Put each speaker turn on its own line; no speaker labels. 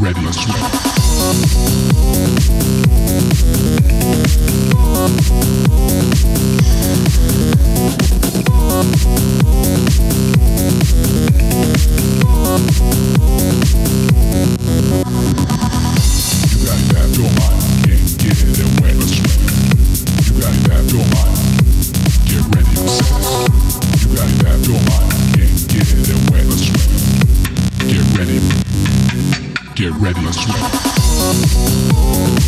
Radio Suite. Get ready to sweat.